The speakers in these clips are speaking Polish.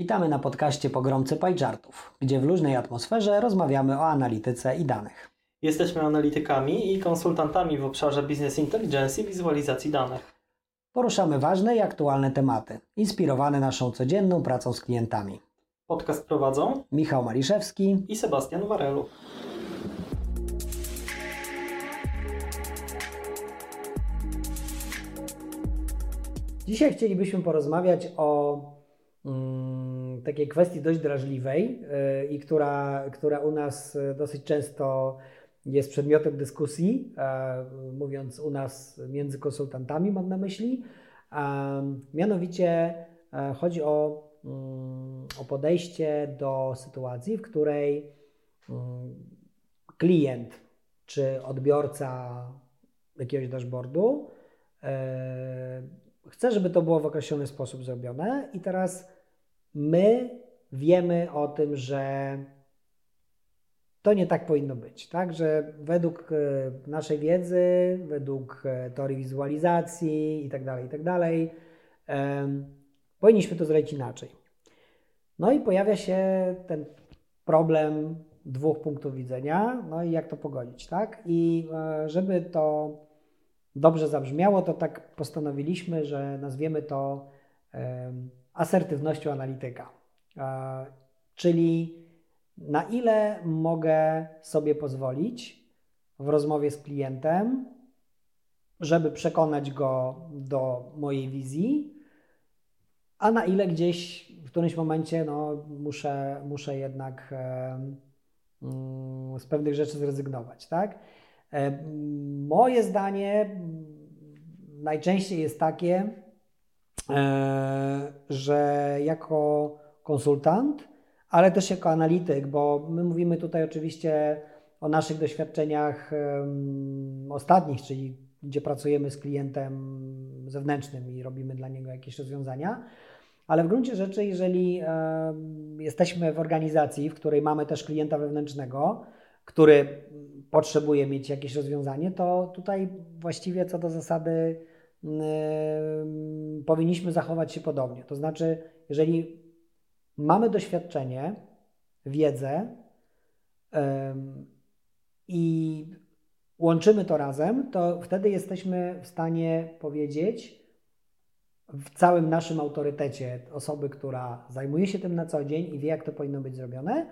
Witamy na podcaście Pogromcy Pajczartów, gdzie w luźnej atmosferze rozmawiamy o analityce i danych. Jesteśmy analitykami i konsultantami w obszarze Business Intelligence i wizualizacji danych. Poruszamy ważne i aktualne tematy, inspirowane naszą codzienną pracą z klientami. Podcast prowadzą Michał Maliszewski i Sebastian Warelu. Dzisiaj chcielibyśmy porozmawiać o takiej kwestii dość drażliwej yy, i która, która u nas dosyć często jest przedmiotem dyskusji, yy, mówiąc u nas między konsultantami, mam na myśli. Mianowicie chodzi o, mm, o podejście do sytuacji, w której mm, klient czy odbiorca jakiegoś dashboardu Chcę, żeby to było w określony sposób zrobione, i teraz my wiemy o tym, że to nie tak powinno być, tak? Że według e, naszej wiedzy, według e, teorii wizualizacji i tak dalej, i tak powinniśmy to zrobić inaczej. No i pojawia się ten problem dwóch punktów widzenia, no i jak to pogodzić, tak? I e, żeby to dobrze zabrzmiało, to tak postanowiliśmy, że nazwiemy to asertywnością analityka. Czyli na ile mogę sobie pozwolić w rozmowie z klientem, żeby przekonać go do mojej wizji, a na ile gdzieś w którymś momencie no, muszę, muszę jednak mm, z pewnych rzeczy zrezygnować. Tak? E, moje zdanie najczęściej jest takie, e, że jako konsultant, ale też jako analityk, bo my mówimy tutaj oczywiście o naszych doświadczeniach ostatnich, czyli gdzie pracujemy z klientem zewnętrznym i robimy dla niego jakieś rozwiązania. Ale w gruncie rzeczy, jeżeli jesteśmy w organizacji, w której mamy też klienta wewnętrznego, który potrzebuje mieć jakieś rozwiązanie, to tutaj właściwie co do zasady yy, powinniśmy zachować się podobnie. To znaczy, jeżeli mamy doświadczenie, wiedzę yy, i łączymy to razem, to wtedy jesteśmy w stanie powiedzieć w całym naszym autorytecie osoby, która zajmuje się tym na co dzień i wie, jak to powinno być zrobione,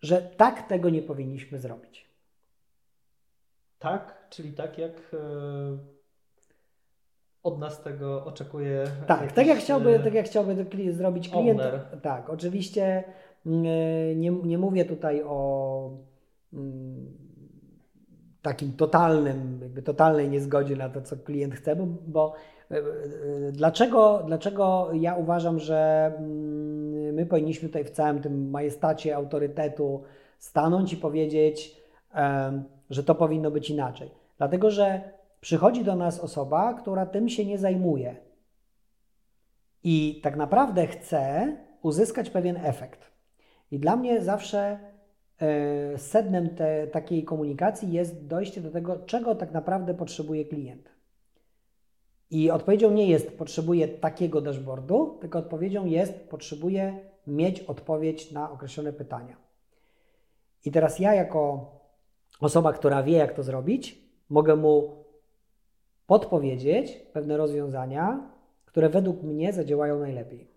że tak tego nie powinniśmy zrobić. Tak, czyli tak jak e, od nas tego oczekuje. Tak, tak jak chciałby, tak jak chciałby zrobić klient. Owner. Tak, oczywiście mm, e, nie, nie mówię tutaj o mm, takim totalnym, jakby totalnej niezgodzie na to, co klient chce, bo, bo e, dlaczego, dlaczego ja uważam, że mm, my powinniśmy tutaj w całym tym majestacie autorytetu stanąć i powiedzieć, że to powinno być inaczej. Dlatego, że przychodzi do nas osoba, która tym się nie zajmuje i tak naprawdę chce uzyskać pewien efekt. I dla mnie zawsze e, sednem te, takiej komunikacji jest dojście do tego, czego tak naprawdę potrzebuje klient. I odpowiedzią nie jest potrzebuje takiego dashboardu, tylko odpowiedzią jest potrzebuje mieć odpowiedź na określone pytania. I teraz ja jako osoba, która wie, jak to zrobić, mogę mu podpowiedzieć pewne rozwiązania, które według mnie zadziałają najlepiej.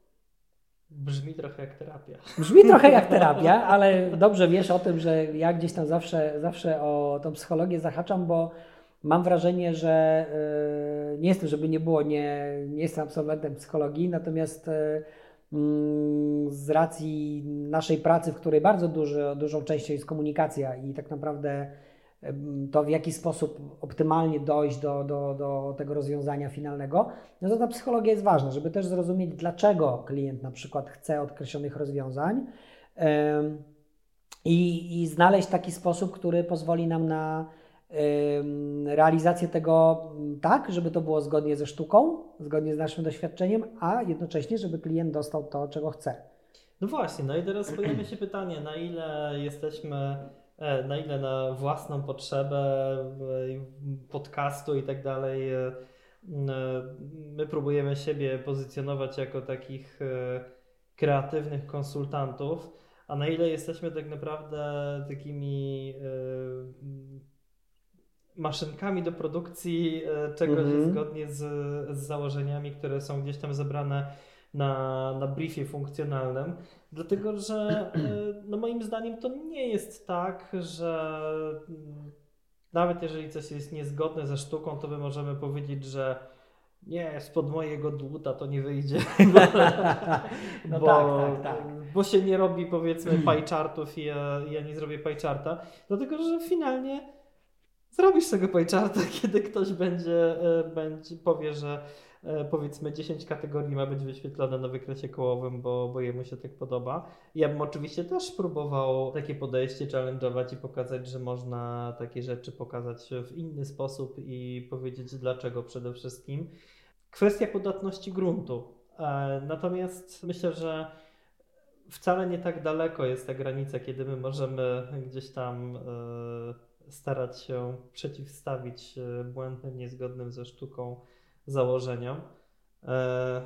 Brzmi trochę jak terapia. Brzmi trochę jak terapia, ale dobrze wiesz o tym, że ja gdzieś tam zawsze, zawsze o tą psychologię zahaczam, bo mam wrażenie, że yy, nie jestem, żeby nie było, nie, nie jestem absolwentem psychologii, natomiast yy, z racji naszej pracy, w której bardzo dużo, dużą częścią jest komunikacja i tak naprawdę to w jaki sposób optymalnie dojść do, do, do tego rozwiązania finalnego, no to ta psychologia jest ważna, żeby też zrozumieć, dlaczego klient na przykład chce określonych rozwiązań i znaleźć taki sposób, który pozwoli nam na realizację tego tak, żeby to było zgodnie ze sztuką, zgodnie z naszym doświadczeniem, a jednocześnie, żeby klient dostał to, czego chce. No właśnie, no i teraz pojawia się pytanie, na ile jesteśmy, e, na ile na własną potrzebę podcastu i tak dalej, e, my próbujemy siebie pozycjonować jako takich e, kreatywnych konsultantów, a na ile jesteśmy tak naprawdę takimi maszynkami do produkcji czegoś mm -hmm. zgodnie z, z założeniami, które są gdzieś tam zebrane na, na briefie funkcjonalnym, dlatego że no moim zdaniem to nie jest tak, że mm, nawet jeżeli coś jest niezgodne ze sztuką, to my możemy powiedzieć, że nie, spod mojego dłuta to nie wyjdzie. no bo, tak, tak, tak. Bo się nie robi powiedzmy pie chartów i ja, ja nie zrobię pie charta, dlatego że finalnie zrobisz tego pie charta, kiedy ktoś będzie, e, będzie powie, że E, powiedzmy 10 kategorii ma być wyświetlone na wykresie kołowym, bo, bo jemu się tak podoba. Ja bym oczywiście też próbował takie podejście challenge'ować i pokazać, że można takie rzeczy pokazać w inny sposób i powiedzieć dlaczego przede wszystkim. Kwestia podatności gruntu. E, natomiast myślę, że wcale nie tak daleko jest ta granica, kiedy my możemy gdzieś tam starać się przeciwstawić błędnym, niezgodnym ze sztuką założeniom. E,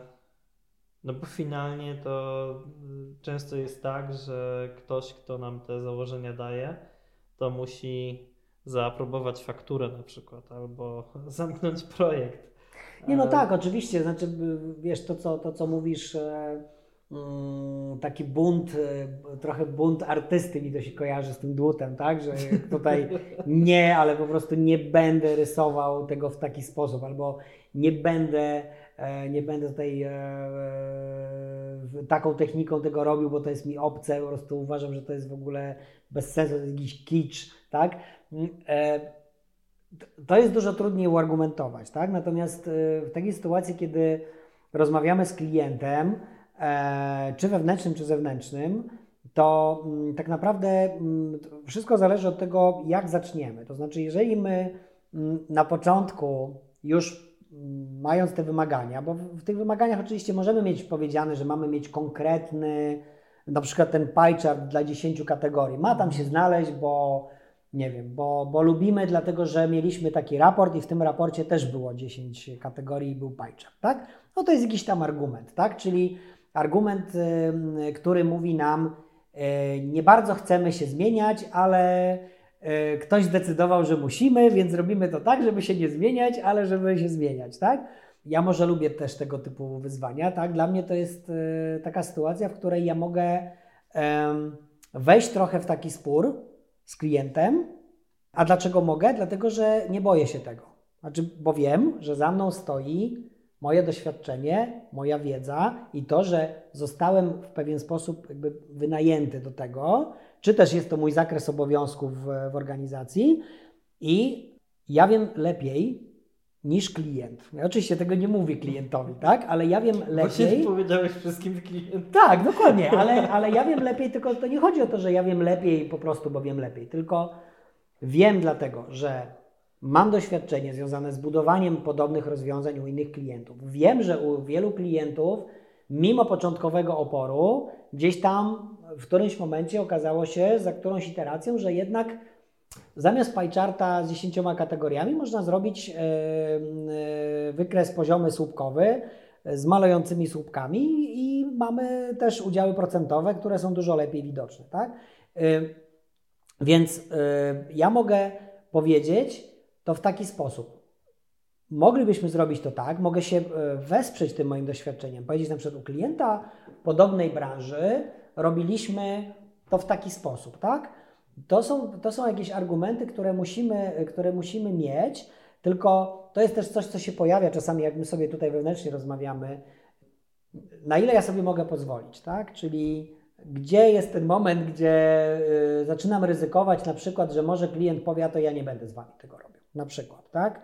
no bo finalnie to y, często jest tak, że ktoś, kto nam te założenia daje, to musi zaaprobować fakturę na przykład albo zamknąć projekt. Nie, no tak, oczywiście. Znaczy, wiesz, to co, to, co mówisz, e, taki bunt, e, trochę bunt artysty mi to się kojarzy z tym dłutem, tak? Że tutaj nie, ale po prostu nie będę rysował tego w taki sposób, albo nie będę, e, nie będę tutaj e, taką techniką tego robił, bo to jest mi obce, po prostu uważam, że to jest w ogóle bez sensu, to jest jakiś kicz, tak? Mm, to jest dużo trudniej uargumentować, tak? Natomiast w takiej sytuacji, kiedy rozmawiamy z klientem, czy wewnętrznym, czy zewnętrznym, to mm, tak naprawdę mm, wszystko zależy od tego, jak zaczniemy. To znaczy, jeżeli my na początku już mając te wymagania, bo w tych wymaganiach oczywiście możemy mieć powiedziane, że mamy mieć konkretny, na przykład ten pie chart dla 10 kategorii. Ma tam się znaleźć, bo nie wiem, bo, bo lubimy, dlatego że mieliśmy taki raport i w tym raporcie też było 10 kategorii i był pie chart, tak? No to jest jakiś tam argument, tak? Czyli argument, który mówi nam, y, nie bardzo chcemy się zmieniać, ale E, ktoś zdecydował, że musimy, więc robimy to tak, żeby się nie zmieniać, ale żeby się zmieniać, tak? Ja może lubię też tego typu wyzwania, tak? Dla mnie to jest taka sytuacja, w której ja mogę wejść trochę w taki spór z klientem. A dlaczego mogę? Dlatego, że nie boję się tego. Znaczy, bo wiem, że za mną stoi moje doświadczenie, moja wiedza i to, że zostałem w pewien sposób jakby wynajęty do tego, czy też jest to mój zakres obowiązków w, w organizacji i ja wiem lepiej niż klient. Ja oczywiście tego nie mówię klientowi, tak? Ale ja wiem lepiej. Właśnie powiedziałeś wszystkim klientom. Tak, dokładnie, ale, ale ja wiem lepiej, tylko to nie chodzi o to, że ja wiem lepiej po prostu, bo wiem lepiej, tylko wiem dlatego, że mam doświadczenie związane z budowaniem podobnych rozwiązań u innych klientów. Wiem, że u wielu klientów, mimo początkowego oporu, gdzieś tam w którymś momencie okazało się za którąś iteracją, że jednak zamiast pajczarta z 10 kategoriami można zrobić e, e, wykres poziomy słupkowy z malejącymi słupkami i mamy też udziały procentowe, które są dużo lepiej widoczne. Tak? E, więc ja mogę powiedzieć to w taki sposób. Moglibyśmy zrobić to tak, mogę się wesprzeć tym moim doświadczeniem, powiedzieć na przykład u klienta podobnej branży, robiliśmy to w taki sposób, tak? To są, to są jakieś argumenty, które musimy, które musimy mieć, tylko to jest też coś, co się pojawia czasami, jak my sobie tutaj wewnętrznie rozmawiamy, na ile ja sobie mogę pozwolić, tak? Czyli gdzie jest ten moment, gdzie y, zaczynam ryzykować na przykład, że może klient powie, a to ja nie będę z Wami tego robił, na przykład, tak?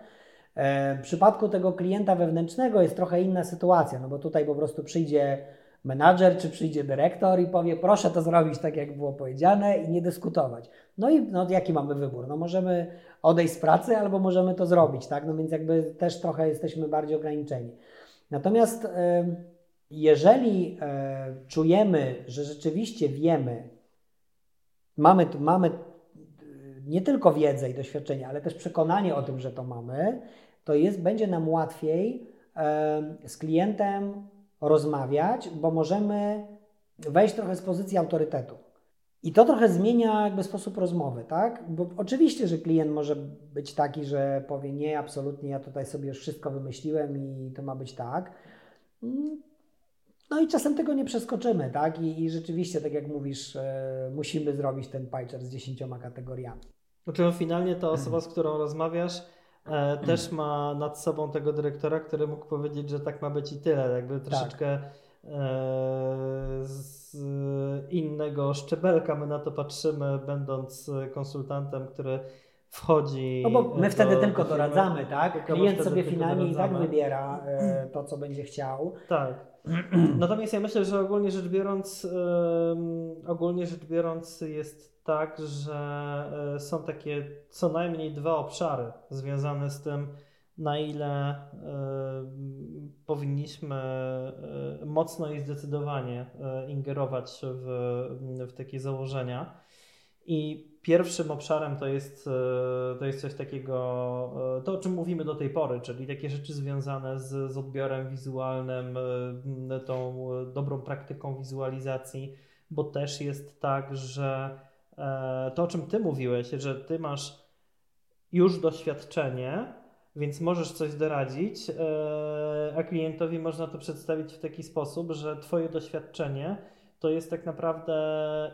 E, w przypadku tego klienta wewnętrznego jest trochę inna sytuacja, no bo tutaj po prostu przyjdzie menadżer, czy przyjdzie dyrektor i powie, proszę to zrobić tak, jak było powiedziane i nie dyskutować. No i no, jaki mamy wybór? No możemy odejść z pracy albo możemy to zrobić, tak? No więc jakby też trochę jesteśmy bardziej ograniczeni. Natomiast jeżeli e, czujemy, że rzeczywiście wiemy, mamy, mamy nie tylko wiedzę i doświadczenie, ale też przekonanie o tym, że to mamy, to jest, będzie nam łatwiej z klientem rozmawiać, bo możemy wejść trochę z pozycji autorytetu. I to trochę zmienia jakby sposób rozmowy, tak? Bo oczywiście, że klient może być taki, że powie nie, absolutnie, ja tutaj sobie już wszystko wymyśliłem i to ma być tak. No i czasem tego nie przeskoczymy, tak? I, i rzeczywiście, tak jak mówisz, e, musimy zrobić ten pie z dziesięcioma kategoriami. Znaczy, no, finalnie ta osoba, z którą rozmawiasz, e, też ma nad sobą tego dyrektora, który mógł powiedzieć, że tak ma być i tyle. Jakby tak. troszeczkę tak. z innego szczebelka my na to patrzymy, będąc konsultantem, który wchodzi. No bo my wtedy tylko doradzamy, tak? Klient sobie finalnie i tak wybiera e, to, co będzie chciał. Tak. Natomiast ja myślę, że ogólnie rzecz biorąc, ogólnie rzecz biorąc jest tak, że e, są takie co najmniej dwa obszary związane z tym, na ile powinniśmy e, mocno i zdecydowanie e, ingerować w, w takie założenia. I pierwszym obszarem to jest, e, to jest coś takiego, to o czym mówimy do tej pory, czyli takie rzeczy związane z, z odbiorem wizualnym, tą dobrą praktyką wizualizacji, bo też jest tak, że to o czym Ty mówiłeś, że Ty masz już doświadczenie, więc możesz coś doradzić, e, a klientowi można to przedstawić w taki sposób, że Twoje doświadczenie to jest tak naprawdę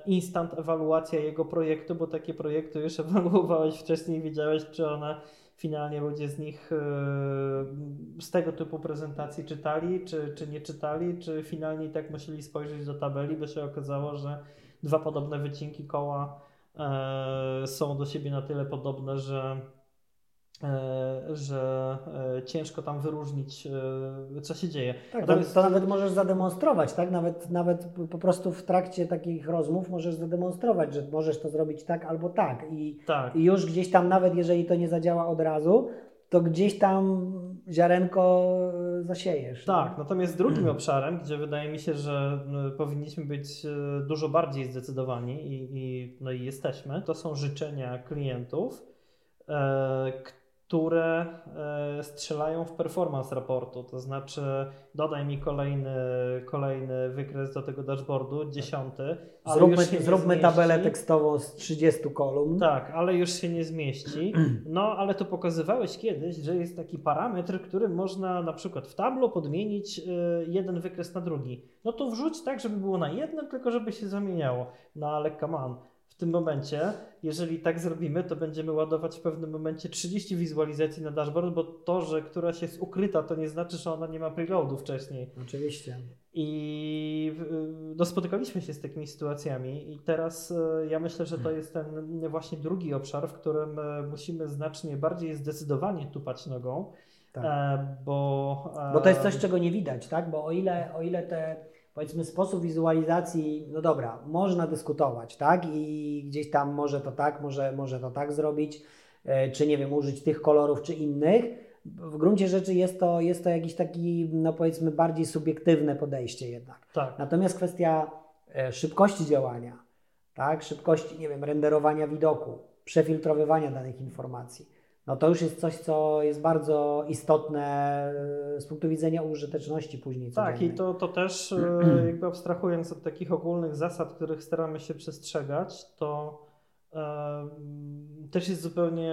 instant ewaluacja jego projektu, bo takie projekty już ewaluowałeś wcześniej, wiedziałeś, czy one finalnie ludzie z nich e, z tego typu prezentacji czytali, czy, czy nie czytali, czy finalnie i tak musieli spojrzeć do tabeli, by się okazało, że dwa podobne wycinki koła e, są do siebie na tyle podobne, że że e, ciężko tam wyróżnić, e, co się dzieje. Tak, to, to, nawet możesz zademonstrować, tak? Nawet, nawet po prostu w trakcie takich rozmów możesz zademonstrować, że możesz to zrobić tak albo tak. I, tak. I już gdzieś tam, nawet jeżeli to nie zadziała od razu, to gdzieś tam ziarenko zasiejesz. Tak, no? natomiast drugim obszarem, gdzie wydaje mi się, że powinniśmy być dużo bardziej zdecydowani i, i, no i jesteśmy, to są życzenia klientów, e, które e, strzelają w performance raportu, to znaczy dodaj mi kolejny, kolejny wykres do tego dashboardu, dziesiąty. Zróbmy, zróbmy tabelę tekstową z 30 kolumn. Tak, ale już się nie zmieści. No, ale to pokazywałeś kiedyś, że jest taki parametr, który można na przykład w tablo podmienić e, jeden wykres na drugi. No to wrzuć tak, żeby było na jednym, tylko żeby się zamieniało. No ale come on tym momencie, jeżeli tak zrobimy, to będziemy ładować w pewnym momencie 30 wizualizacji na dashboard, bo to, że któraś jest ukryta, to nie znaczy, że ona nie ma preloadu wcześniej. Oczywiście. I no, spotykaliśmy się z takimi sytuacjami, i teraz e, ja myślę, że to hmm. jest ten właśnie drugi obszar, w którym e, musimy znacznie bardziej zdecydowanie tupać nogą. Tak. E, bo, bo to jest coś, czego nie widać, tak? Bo o ile, o ile te powiedzmy sposób wizualizacji, no dobra, można dyskutować, tak? I gdzieś tam może to tak, może, może to tak zrobić, e, czy nie wiem, użyć tych kolorów, czy innych. W gruncie rzeczy jest to, jest to jakiś taki, no powiedzmy, bardziej subiektywne podejście jednak. Tak. Natomiast kwestia e, szybkości działania, tak? Szybkości, nie wiem, renderowania widoku, przefiltrowywania danych informacji no to już jest coś, co jest bardzo istotne e, z punktu widzenia użyteczności później. Tak, codziennej. i to, to też e, jakby abstrahując od takich ogólnych zasad, których staramy się przestrzegać, to też jest zupełnie,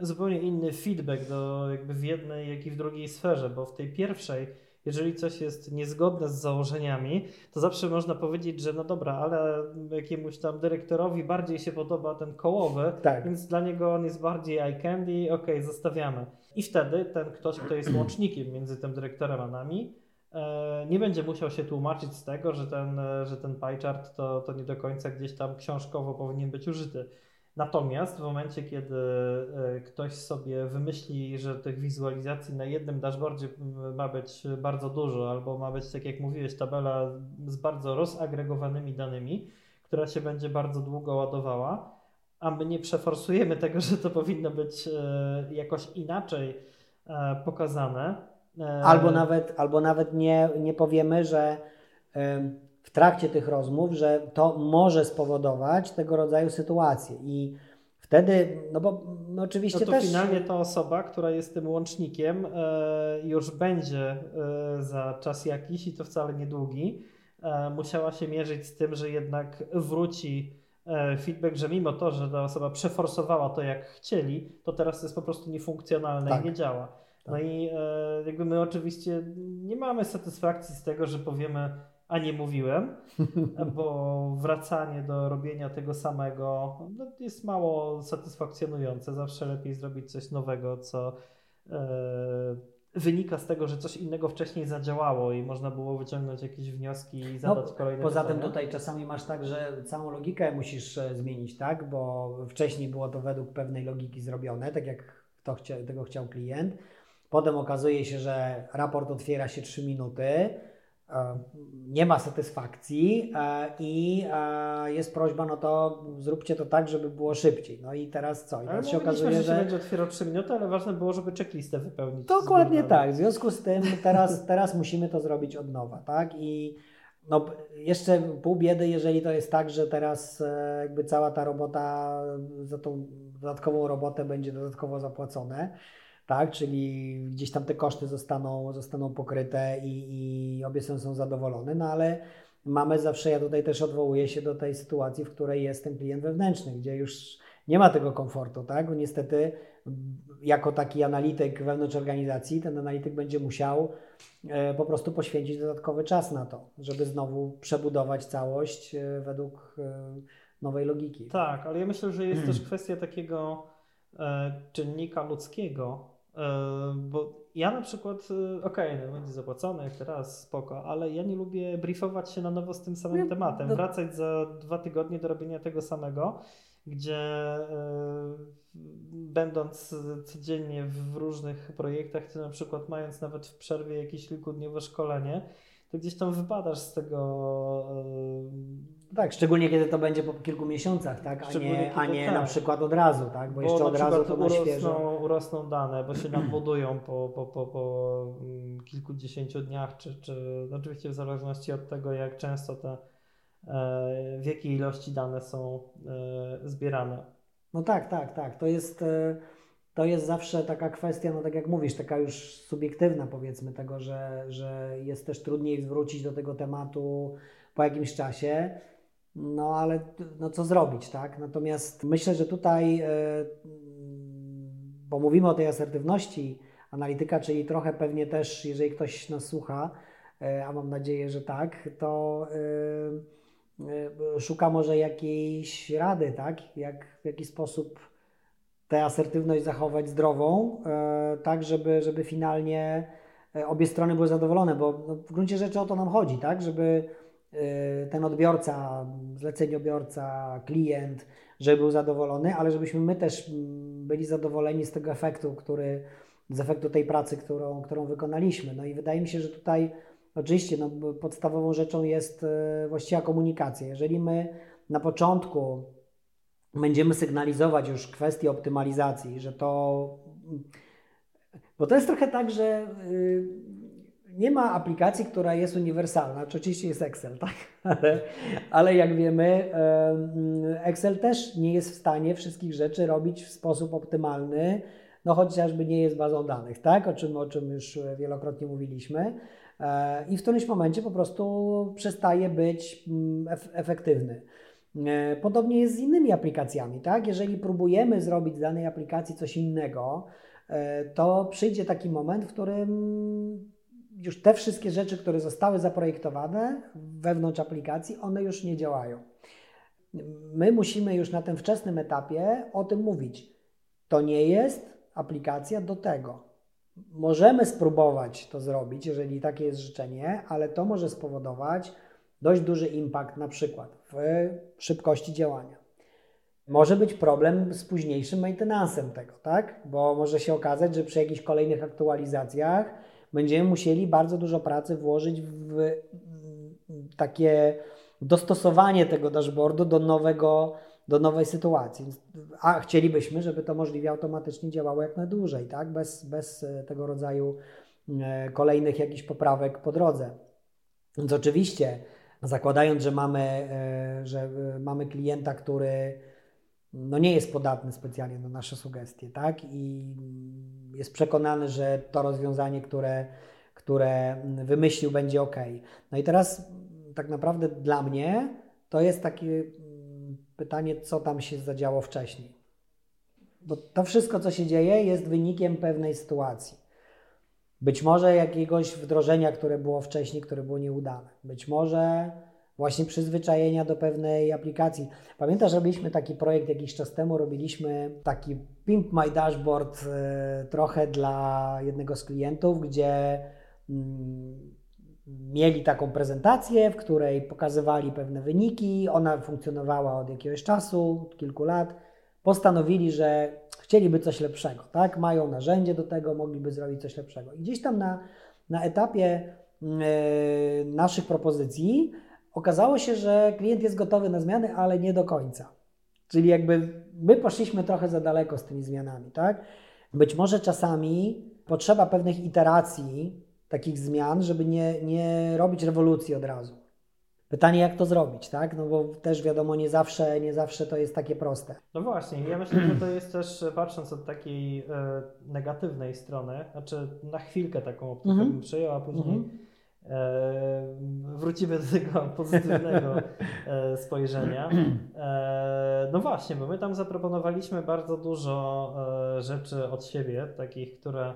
e, zupełnie inny feedback do jakby w jednej, jak i w drugiej sferze, bo w tej pierwszej jeżeli coś jest niezgodne z założeniami, to zawsze można powiedzieć, że no dobra, ale jakiemuś tam dyrektorowi bardziej się podoba ten kołowy, tak. więc dla niego on jest bardziej eye candy, ok, zostawiamy. I wtedy ten ktoś, kto jest łącznikiem między tym dyrektorem a nami, e, nie będzie musiał się tłumaczyć z tego, że ten, że ten pie chart to, to nie do końca gdzieś tam książkowo powinien być użyty. Natomiast w momencie, kiedy e, ktoś sobie wymyśli, że tych wizualizacji na jednym dashboardzie ma być bardzo dużo, albo ma być, tak jak mówiłeś, tabela z bardzo rozagregowanymi danymi, która się będzie bardzo długo ładowała, a my nie przeforsujemy tego, że to powinno być e, jakoś inaczej e, pokazane. Albo nawet, albo nawet nie, nie powiemy, że w trakcie tych rozmów, że to może spowodować tego rodzaju sytuacje i wtedy, no bo no oczywiście no to też... finalnie ta osoba, która jest tym łącznikiem e, już będzie e, za czas jakiś i to wcale niedługi, e, musiała się mierzyć z tym, że jednak wróci feedback, że mimo to, że ta osoba przeforsowała to jak chcieli, to teraz jest po prostu niefunkcjonalne tak. i nie działa. No tak. i jakby my oczywiście nie mamy satysfakcji z tego, że powiemy, a nie mówiłem, bo wracanie do robienia tego samego no, jest mało satysfakcjonujące. Zawsze lepiej zrobić coś nowego, co e, wynika z tego, że coś innego wcześniej zadziałało i można było wyciągnąć jakieś wnioski i zadać no, kolejne Poza pytania. tym tutaj czasami masz tak, że całą logikę musisz e, zmienić, tak? Bo wcześniej było to według pewnej logiki zrobione, tak jak to chcia, tego chciał klient. Potem okazuje się, że raport otwiera się 3 minuty, nie ma satysfakcji e, i e, jest prośba, no to zróbcie to tak, żeby było szybciej. No i teraz co? I teraz się okazuje, że... że będzie otwierał 3 minuty, ale ważne było, żeby checklistę wypełnić. Dokładnie tak. W związku z tym teraz, teraz musimy to zrobić od nowa, tak? I no, jeszcze pół biedy, jeżeli to jest tak, że teraz jakby cała ta robota za tą dodatkową robotę będzie dodatkowo zapłacone tak? Czyli gdzieś tam te koszty zostaną, zostaną pokryte i, i obie strony są zadowolone, no ale mamy zawsze, ja tutaj też odwołuję się do tej sytuacji, w której jest ten klient wewnętrzny, gdzie już nie ma tego komfortu, tak? Bo niestety jako taki analityk wewnątrz organizacji, ten analityk będzie musiał e, po prostu poświęcić dodatkowy czas na to, żeby znowu przebudować całość e, według e, nowej logiki. Tak, ale ja myślę, że jest też kwestia takiego czynnika ludzkiego, bo ja na przykład, e, okej, okay, no będzie zapłacone jak teraz, spoko, ale ja nie lubię briefować się na nowo z tym samym no, tematem, no. wracać za dwa tygodnie do robienia tego samego, gdzie e, będąc codziennie w różnych projektach, to na przykład mając nawet w przerwie jakieś kilkudniowe szkolenie, to gdzieś tam wypadasz z tego. Yy... Tak, szczególnie kiedy to będzie po kilku miesiącach, tak? A nie, a nie tak. na przykład od razu, tak? Bo, bo jeszcze od razu to na urosną, świeżo. urosną dane, bo się nam budują po, po, po, po mm, kilkudziesięciu dniach, czy, czy no oczywiście w zależności od tego, jak często te, e, w jakiej ilości dane są e, zbierane. No tak, tak, tak. To jest e, to jest zawsze taka kwestia, no tak jak mówisz, taka już subiektywna powiedzmy tego, że, że jest też trudniej wrócić do tego tematu po jakimś czasie. No ale no co zrobić, tak? Natomiast myślę, że tutaj, e, bo mówimy o tej asertywności analityka, czyli trochę pewnie też, jeżeli ktoś nas słucha, e, a mam nadzieję, że tak, to e, szuka może jakiejś rady, tak? Jak, w jaki sposób tę asertywność zachować zdrową, e, tak żeby, żeby finalnie e, obie strony były zadowolone, bo no, w gruncie rzeczy o to nam chodzi, tak, żeby e, ten odbiorca, zleceniobiorca, klient, żeby był zadowolony, ale żebyśmy my też mm, byli zadowoleni z tego efektu, który, z efektu tej pracy, którą, którą wykonaliśmy. No i wydaje mi się, że tutaj oczywiście no, podstawową rzeczą jest właściwa komunikacja. Jeżeli my na początku będziemy sygnalizować już kwestię optymalizacji, że to. Bo to jest trochę tak, że y, nie ma aplikacji, która jest uniwersalna. Oczywiście jest Excel, tak? Ale, ale jak wiemy, Excel też nie jest w stanie wszystkich rzeczy robić w sposób optymalny, no chociażby nie jest bazą danych, tak? O czym, o czym już wielokrotnie mówiliśmy. E, I w którymś momencie po prostu przestaje być mm, efektywny. E, podobnie jest z innymi aplikacjami, tak? Jeżeli próbujemy zrobić z danej aplikacji coś innego, e, to przyjdzie taki moment, w którym już te wszystkie rzeczy, które zostały zaprojektowane wewnątrz aplikacji, one już nie działają. My musimy już na tym wczesnym etapie o tym mówić. To nie jest aplikacja do tego. Możemy spróbować to zrobić, jeżeli takie jest życzenie, ale to może spowodować, dość duży impact na przykład w szybkości działania. Może być problem z późniejszym maintenansem tego, tak? Bo może się okazać, że przy jakichś kolejnych aktualizacjach będziemy musieli bardzo dużo pracy włożyć w takie dostosowanie tego dashboardu do nowego, do nowej sytuacji. A chcielibyśmy, żeby to możliwie automatycznie działało jak najdłużej, tak? Bez, bez tego rodzaju e, kolejnych jakichś poprawek po drodze. Więc oczywiście zakładając, że mamy, e, że e, mamy klienta, który no nie jest podatny specjalnie na nasze sugestie, tak? I jest przekonany, że to rozwiązanie, które, które wymyślił, będzie ok. No i teraz tak naprawdę dla mnie to jest takie mm, pytanie, co tam się zadziało wcześniej. Bo to wszystko, co się dzieje, jest wynikiem pewnej sytuacji. Być może jakiegoś wdrożenia, które było wcześniej, które było nieudane. Być może właśnie przyzwyczajenia do pewnej aplikacji. Pamiętasz, robiliśmy taki projekt jakiś czas temu, robiliśmy taki Pimp My Dashboard y, trochę dla jednego z klientów, gdzie mm, mieli taką prezentację, w której pokazywali pewne wyniki. Ona funkcjonowała od jakiegoś czasu, kilku lat. Postanowili, że chcieliby coś lepszego, tak? Mają narzędzie do tego, mogliby zrobić coś lepszego. I gdzieś tam na, na etapie yy, naszych propozycji okazało się, że klient jest gotowy na zmiany, ale nie do końca. Czyli jakby my poszliśmy trochę za daleko z tymi zmianami, tak? Być może czasami potrzeba pewnych iteracji takich zmian, żeby nie, nie robić rewolucji od razu. Pytanie, jak to zrobić, tak? No bo też wiadomo, nie zawsze, nie zawsze to jest takie proste. No właśnie, ja myślę, że to jest też, patrząc od takiej e, negatywnej strony, znaczy na chwilkę taką optykę mm -hmm. bym później mm -hmm. e, wrócimy do tego pozytywnego e, spojrzenia. E, no właśnie, bo my tam zaproponowaliśmy bardzo dużo e, rzeczy od siebie, takich, które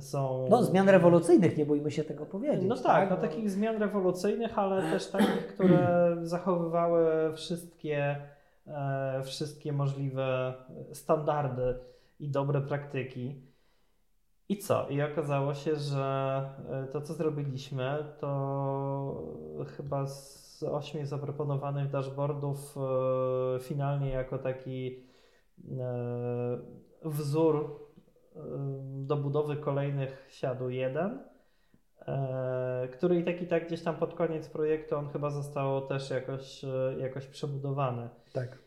są. No, zmian rewolucyjnych, nie bójmy się tego powiedzieć. No tak, tak? no, takich zmian rewolucyjnych, ale też takich, które zachowywały wszystkie, e, wszystkie możliwe standardy i dobre praktyki. I co? I okazało się, że e, to, co zrobiliśmy, to chyba z ośmiu zaproponowanych dashboardów e, finalnie jako taki e, wzór do budowy kolejnych siadł jeden, e, który i tak i tak gdzieś tam pod koniec projektu on chyba został też jakoś, e, jakoś przebudowany. Tak.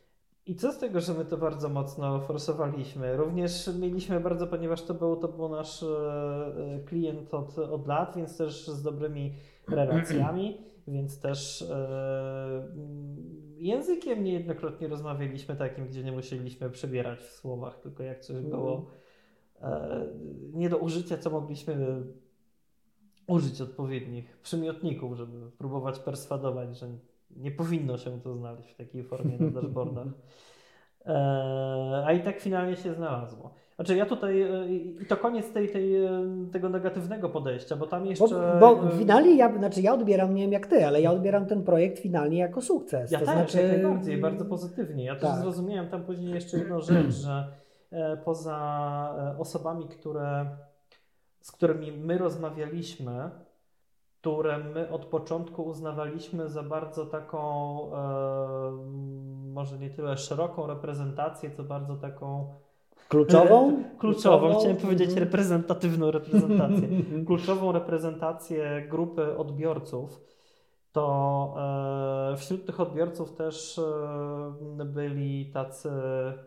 I co z tego, że my to bardzo mocno forsowaliśmy? Również mieliśmy bardzo, ponieważ to był, to był nasz e, klient od, od lat, więc też z dobrymi relacjami, więc też językiem niejednokrotnie rozmawialiśmy takim, gdzie nie musieliśmy przebierać w słowach, tylko jak coś było mhm. E, nie do użycia, co mogliśmy użyć odpowiednich przymiotników, żeby próbować perswadować, że nie powinno się to znaleźć w takiej formie na dashboardach. E, a i tak finalnie się znalazło. Znaczy ja tutaj, e, i to koniec tej, tej, tego negatywnego podejścia, bo tam jeszcze... Bo, bo finalnie, ja, znaczy ja odbieram, nie wiem jak ty, ale ja odbieram ten projekt finalnie jako sukces. Ja to też, znaczy... jak najbardziej, bardzo pozytywnie. Ja tak. też zrozumiałem tam później jeszcze jedną rzecz, że E, poza e, osobami, które, z którymi my rozmawialiśmy, które my od początku uznawaliśmy za bardzo taką, e, może nie tyle szeroką reprezentację, co bardzo taką. Kluczową? Kluczową, chciałem powiedzieć mhm. reprezentatywną reprezentację. Kluczową reprezentację grupy odbiorców to e, wśród tych odbiorców też e, byli tacy,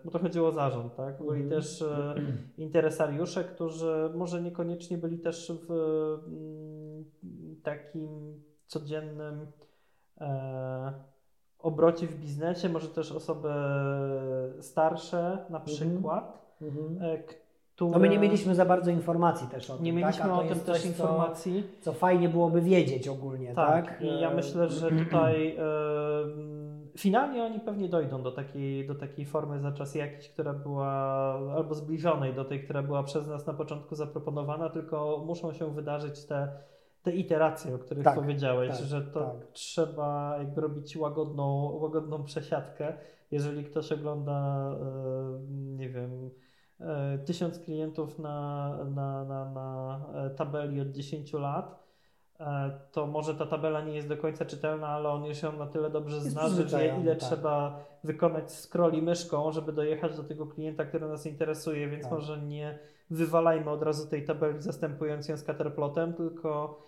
bo to chodziło o zarząd, tak? Byli mm. też e, interesariusze, którzy może niekoniecznie byli też w mm, takim codziennym obrocie w biznesie, może też osoby starsze na mhm. przykład, mm -hmm które... No my nie mieliśmy za bardzo informacji też o tym. Nie mieliśmy tak? o tym też informacji. Co, co, fajnie byłoby wiedzieć ogólnie, tak? tak? I ja myślę, że tutaj e, finalnie oni pewnie dojdą do takiej, do takiej formy za czas jakiś, która była albo zbliżonej do tej, która była przez nas na początku zaproponowana, tylko muszą się wydarzyć te te iteracje, o których tak, powiedziałeś, tak, że to tak. trzeba jakby robić łagodną, łagodną przesiadkę. Jeżeli ktoś ogląda, e, nie wiem, E, tysiąc klientów na, na, na, na e, tabeli od 10 lat, e, to może ta tabela nie jest do końca czytelna, ale on już ją na tyle dobrze zna, że wie ile tak. trzeba wykonać scrolli myszką, żeby dojechać do tego klienta, który nas interesuje, więc tak. może nie wywalajmy od razu tej tabeli zastępując ją scatterplotem, tylko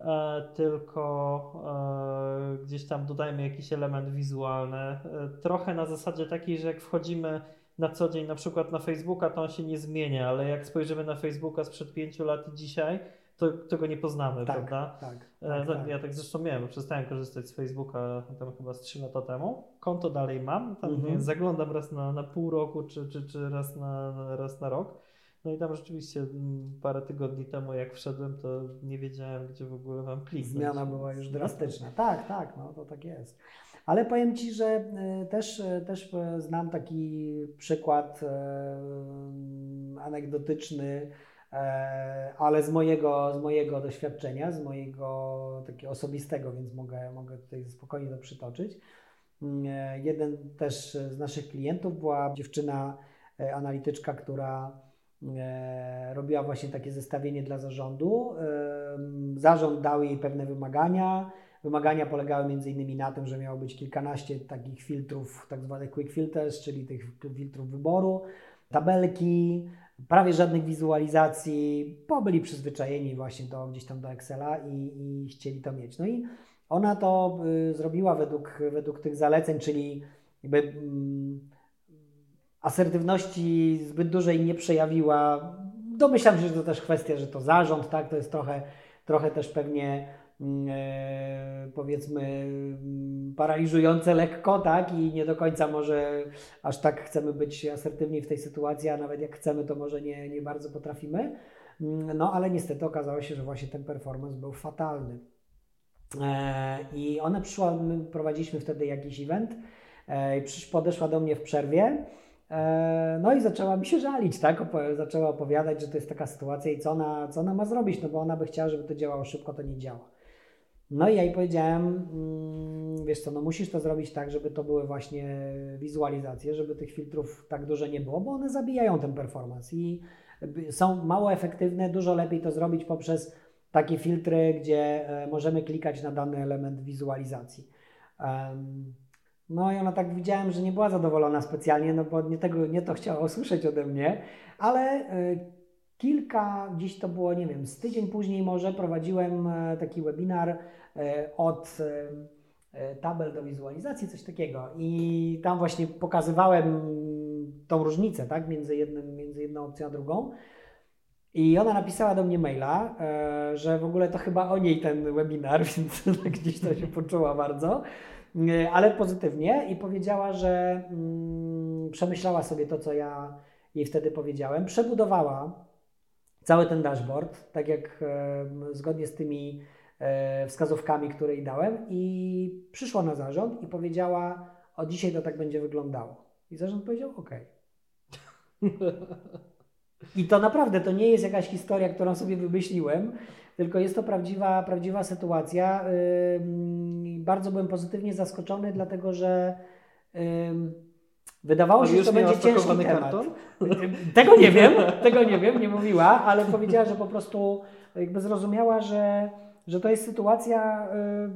E, tylko e, gdzieś tam dodajmy jakiś element wizualny. E, trochę na zasadzie takiej, że jak wchodzimy na co dzień na przykład na Facebooka, to on się nie zmienia, ale jak spojrzymy na Facebooka sprzed pięciu lat i dzisiaj, to, to go nie poznamy, tak, prawda? Tak, tak, tak, Ja tak zresztą miałem, przestałem korzystać z Facebooka tam chyba z 3 lata temu. Konto dalej mam, tam mhm. zaglądam raz na, na pół roku, czy, czy, czy raz, na, raz na rok. No i tam rzeczywiście mm, parę tygodni temu, jak wszedłem, to nie wiedziałem, gdzie w ogóle mam kliknąć. Zmiana była już drastyczna. Tak, tak, no to tak jest. Ale powiem Ci, że e, też, e, też e, znam taki przykład anegdotyczny, ale z mojego, z mojego doświadczenia, z mojego takiego osobistego, więc mogę, mogę tutaj spokojnie to przytoczyć. Mm, jeden też z naszych klientów była dziewczyna analityczka, która robiła właśnie takie zestawienie dla zarządu. Zarząd dał jej pewne wymagania, Wymagania polegały m.in. na tym, że miało być kilkanaście takich filtrów, tak zwanych quick filters, czyli tych filtrów wyboru, tabelki, prawie żadnych wizualizacji, bo byli przyzwyczajeni właśnie do, gdzieś tam do Excela i, i chcieli to mieć. No i ona to y, zrobiła według, według tych zaleceń, czyli jakby mm, asertywności zbyt dużej nie przejawiła. Domyślam się, że to też kwestia, że to zarząd, tak, to jest trochę, trochę też pewnie powiedzmy mm, paraliżujące lekko, tak? I nie do końca może aż tak chcemy być asertywni w tej sytuacji, a nawet jak chcemy, to może nie, nie bardzo potrafimy. Mm, no ale niestety okazało się, że właśnie ten performance był fatalny. E, I ona przyszła, my prowadziliśmy wtedy jakiś event, e, podeszła do mnie w przerwie. No i zaczęła mi się żalić, tak? Zaczęła opowiadać, że to jest taka sytuacja i co ona, co ona ma zrobić, no bo ona by chciała, żeby to działało szybko, to nie działa. No i ja jej powiedziałem, mm, wiesz co, no musisz to zrobić tak, żeby to były właśnie wizualizacje, żeby tych filtrów tak dużo nie było, bo one zabijają ten performance i są mało efektywne, dużo lepiej to zrobić poprzez takie filtry, gdzie e, możemy klikać na dany element wizualizacji. No i ona tak widziałem, że nie była zadowolona specjalnie, no bo nie, tego, nie to chciała usłyszeć ode mnie, ale e, kilka, dziś to było, nie wiem, z tydzień później może prowadziłem e, taki webinar od e, tabel do wizualizacji, coś takiego. I tam właśnie pokazywałem tą różnicę tak, między, jednym, między jedną opcją a drugą. I ona napisała do mnie maila, e, że w ogóle to chyba o niej ten webinar, więc gdzieś to się poczuła bardzo, ale pozytywnie i powiedziała, że mm, przemyślała sobie to, co ja jej wtedy powiedziałem, przebudowała cały ten dashboard, tak jak zgodnie z tymi E, wskazówkami, które jej dałem i przyszła na zarząd i powiedziała, o dzisiaj to tak będzie wyglądało. I zarząd powiedział, ok. I to naprawdę, to nie jest jakaś historia, którą sobie wymyśliłem, tylko jest to prawdziwa, prawdziwa sytuacja. Bardzo byłem pozytywnie zaskoczony, dlatego że wydawało się, że to będzie ciężki temat. Karton? Tego nie wiem, tego nie wiem, nie mówiła, ale powiedziała, że po prostu jakby zrozumiała, że że to jest sytuacja y,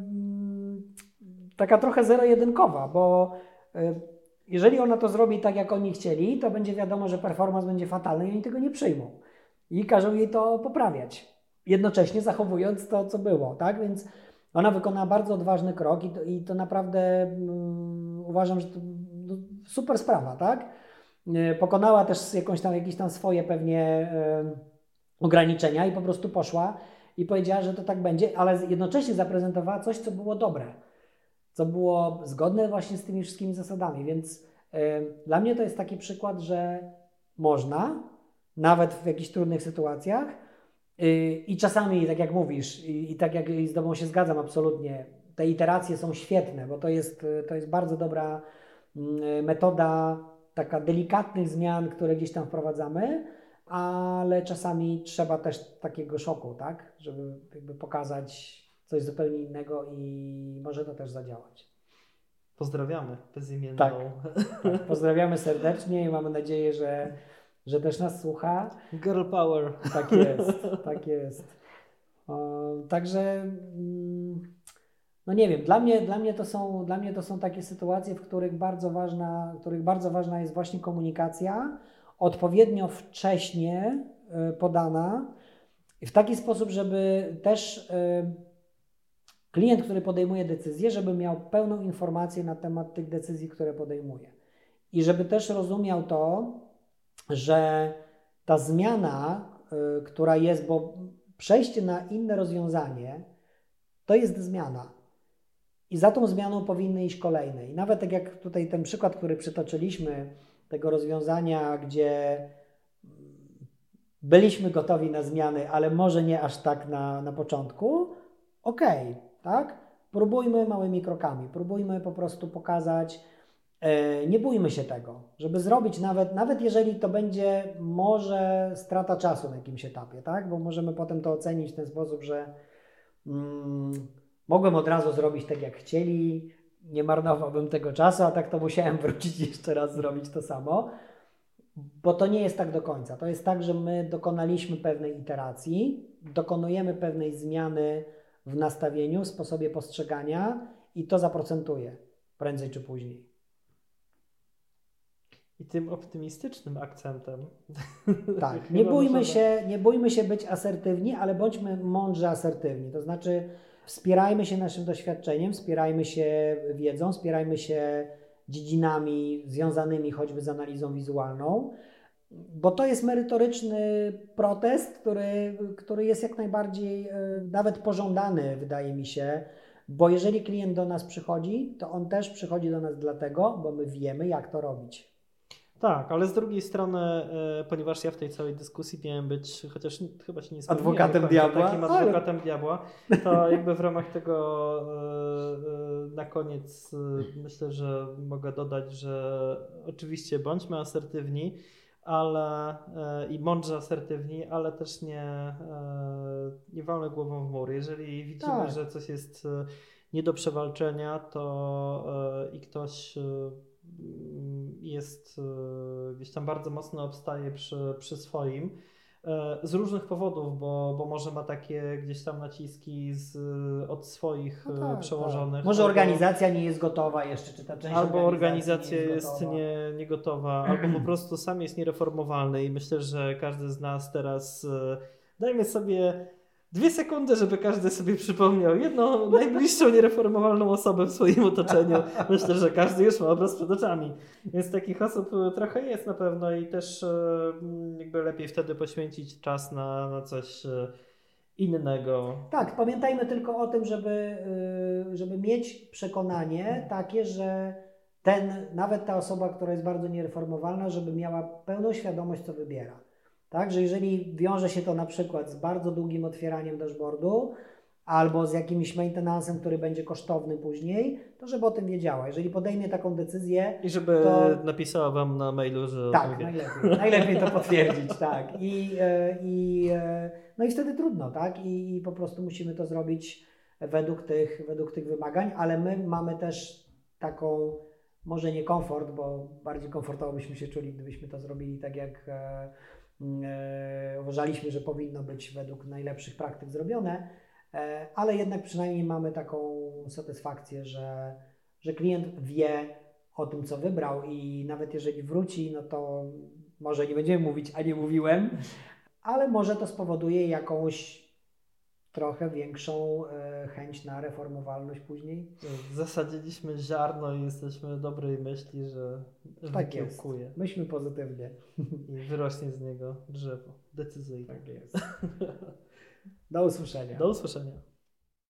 taka trochę zero-jedynkowa, bo y, jeżeli ona to zrobi tak, jak oni chcieli, to będzie wiadomo, że performance będzie fatalny i oni tego nie przyjmą. I każą jej to poprawiać, jednocześnie zachowując to, co było, tak? Więc ona wykonała bardzo odważny krok i to, i to naprawdę um, uważam, że to no, super sprawa, tak? Y, pokonała też jakąś tam, jakieś tam swoje pewnie ograniczenia i po prostu poszła i powiedziała, że to tak będzie, ale jednocześnie zaprezentowała coś, co było dobre, co było zgodne właśnie z tymi wszystkimi zasadami. Więc dla mnie to jest taki przykład, że można, nawet w jakichś trudnych sytuacjach, y, i czasami, tak jak mówisz, i, i tak jak z Tobą się zgadzam absolutnie, te iteracje są świetne, bo to jest, to jest bardzo dobra mm, metoda taka delikatnych zmian, które gdzieś tam wprowadzamy, ale czasami trzeba też takiego szoku, tak, żeby jakby pokazać coś zupełnie innego i może to też zadziałać. Pozdrawiamy bezimienną. Tak, tak. Pozdrawiamy serdecznie i mamy nadzieję, że, że też nas słucha. Girl power. Tak jest, tak jest. Także mm, no nie wiem, dla mnie, dla, mnie to są, dla mnie to są takie sytuacje, w których bardzo ważna, w których bardzo ważna jest właśnie komunikacja, odpowiednio wcześnie e, podana, w taki sposób, żeby też e, klient, który podejmuje decyzję, żeby miał pełną informację na temat tych decyzji, które podejmuje. I żeby też rozumiał to, że ta zmiana, e, która jest, bo przejście na inne rozwiązanie, to jest zmiana. I za tą zmianą powinny iść kolejne. I nawet tak jak tutaj ten przykład, który przytoczyliśmy, tego rozwiązania, gdzie byliśmy gotowi na zmiany, ale może nie aż tak na, na początku, okej, okay, tak? Próbujmy małymi krokami, próbujmy po prostu pokazać, e, nie bójmy się tego, żeby zrobić nawet, nawet jeżeli to będzie może strata czasu na jakimś etapie, tak? Bo możemy potem to ocenić w ten sposób, że mm, mogłem od razu zrobić tak jak chcieli, nie marnowałbym tego czasu, a tak to musiałem wrócić jeszcze raz zrobić to samo. Bo to nie jest tak do końca. To jest tak, że my dokonaliśmy pewnej iteracji, dokonujemy pewnej zmiany w nastawieniu, w sposobie postrzegania i to zaprocentuje prędzej czy później. I tym optymistycznym akcentem. Tak, nie bójmy, się, nie bójmy się być asertywni, ale bądźmy mądrze asertywni. To znaczy, wspierajmy się naszym doświadczeniem, wspierajmy się wiedzą, wspierajmy się dziedzinami związanymi choćby z analizą wizualną, bo to jest merytoryczny protest, który, który jest jak najbardziej e, nawet pożądany, wydaje mi się. Bo jeżeli klient do nas przychodzi, to on też przychodzi do nas dlatego, bo my wiemy, jak to robić. Tak, ale z drugiej strony, e, ponieważ ja w tej całej dyskusji miałem być, chociaż chyba się nie Adwokatem diabła. Takim adwokatem ale... diabła, to jakby w ramach tego e, e, na koniec myślę, że mogę dodać, że oczywiście bądźmy asertywni, ale i mądrze asertywni, ale też nie, nie walmy głową w mur. Jeżeli widzimy, tak. że coś jest nie do przewalczenia, to i ktoś jest e, gdzieś tam bardzo mocno obstaje przy, przy swoim. E, z różnych powodów, bo, bo może ma takie gdzieś tam naciski z, od swoich no tak, przełożonych. Tak. Może albo, organizacja nie jest gotowa jeszcze, czy ta część Albo organizacja nie jest, jest nie, nie gotowa, albo po prostu sam jest niereformowalny i myślę, że każdy z nas teraz e, dajmy sobie Dwie sekundy, żeby każdy sobie przypomniał jedną najbliższą niereformowalną osobę w swoim otoczeniu. Myślę, że każdy już ma obraz przed oczami. Więc takich osób e, trochę jest na pewno i też e, jakby lepiej wtedy poświęcić czas na, na coś e, innego. Tak, pamiętajmy tylko o tym, żeby, żeby mieć przekonanie takie, że ten, nawet ta osoba, która jest bardzo niereformowalna, żeby miała pełną świadomość, co wybiera. Tak, że jeżeli wiąże się to na przykład z bardzo długim otwieraniem dashboardu albo z jakimś maintenancem, który będzie kosztowny później, to żeby o tym wiedziała. Jeżeli podejmie taką decyzję. I żeby to... napisała Wam na mailu, że. Tak, najlepiej. najlepiej to potwierdzić, tak. I, e, i, e, no i wtedy trudno, tak? I, I po prostu musimy to zrobić według tych, według tych wymagań, ale my mamy też taką, może nie komfort, bo bardziej komfortowo byśmy się czuli, gdybyśmy to zrobili tak jak e, uważaliśmy, że powinno być według najlepszych praktyk zrobione, e, ale jednak przynajmniej mamy taką satysfakcję, że, że klient wie o tym, co wybrał i nawet jeżeli wróci, no to może nie będziemy mówić, a nie mówiłem, ale może to spowoduje jakąś trochę większą e, chęć na reformowalność później. Zasadziliśmy ziarno i jesteśmy dobrej myśli, że, tak wykiełkuje. Jest. Myślmy pozytywnie. I wyrośnie z niego drzewo. Decyzyjnie. Tak jest. Do usłyszenia. Do usłyszenia.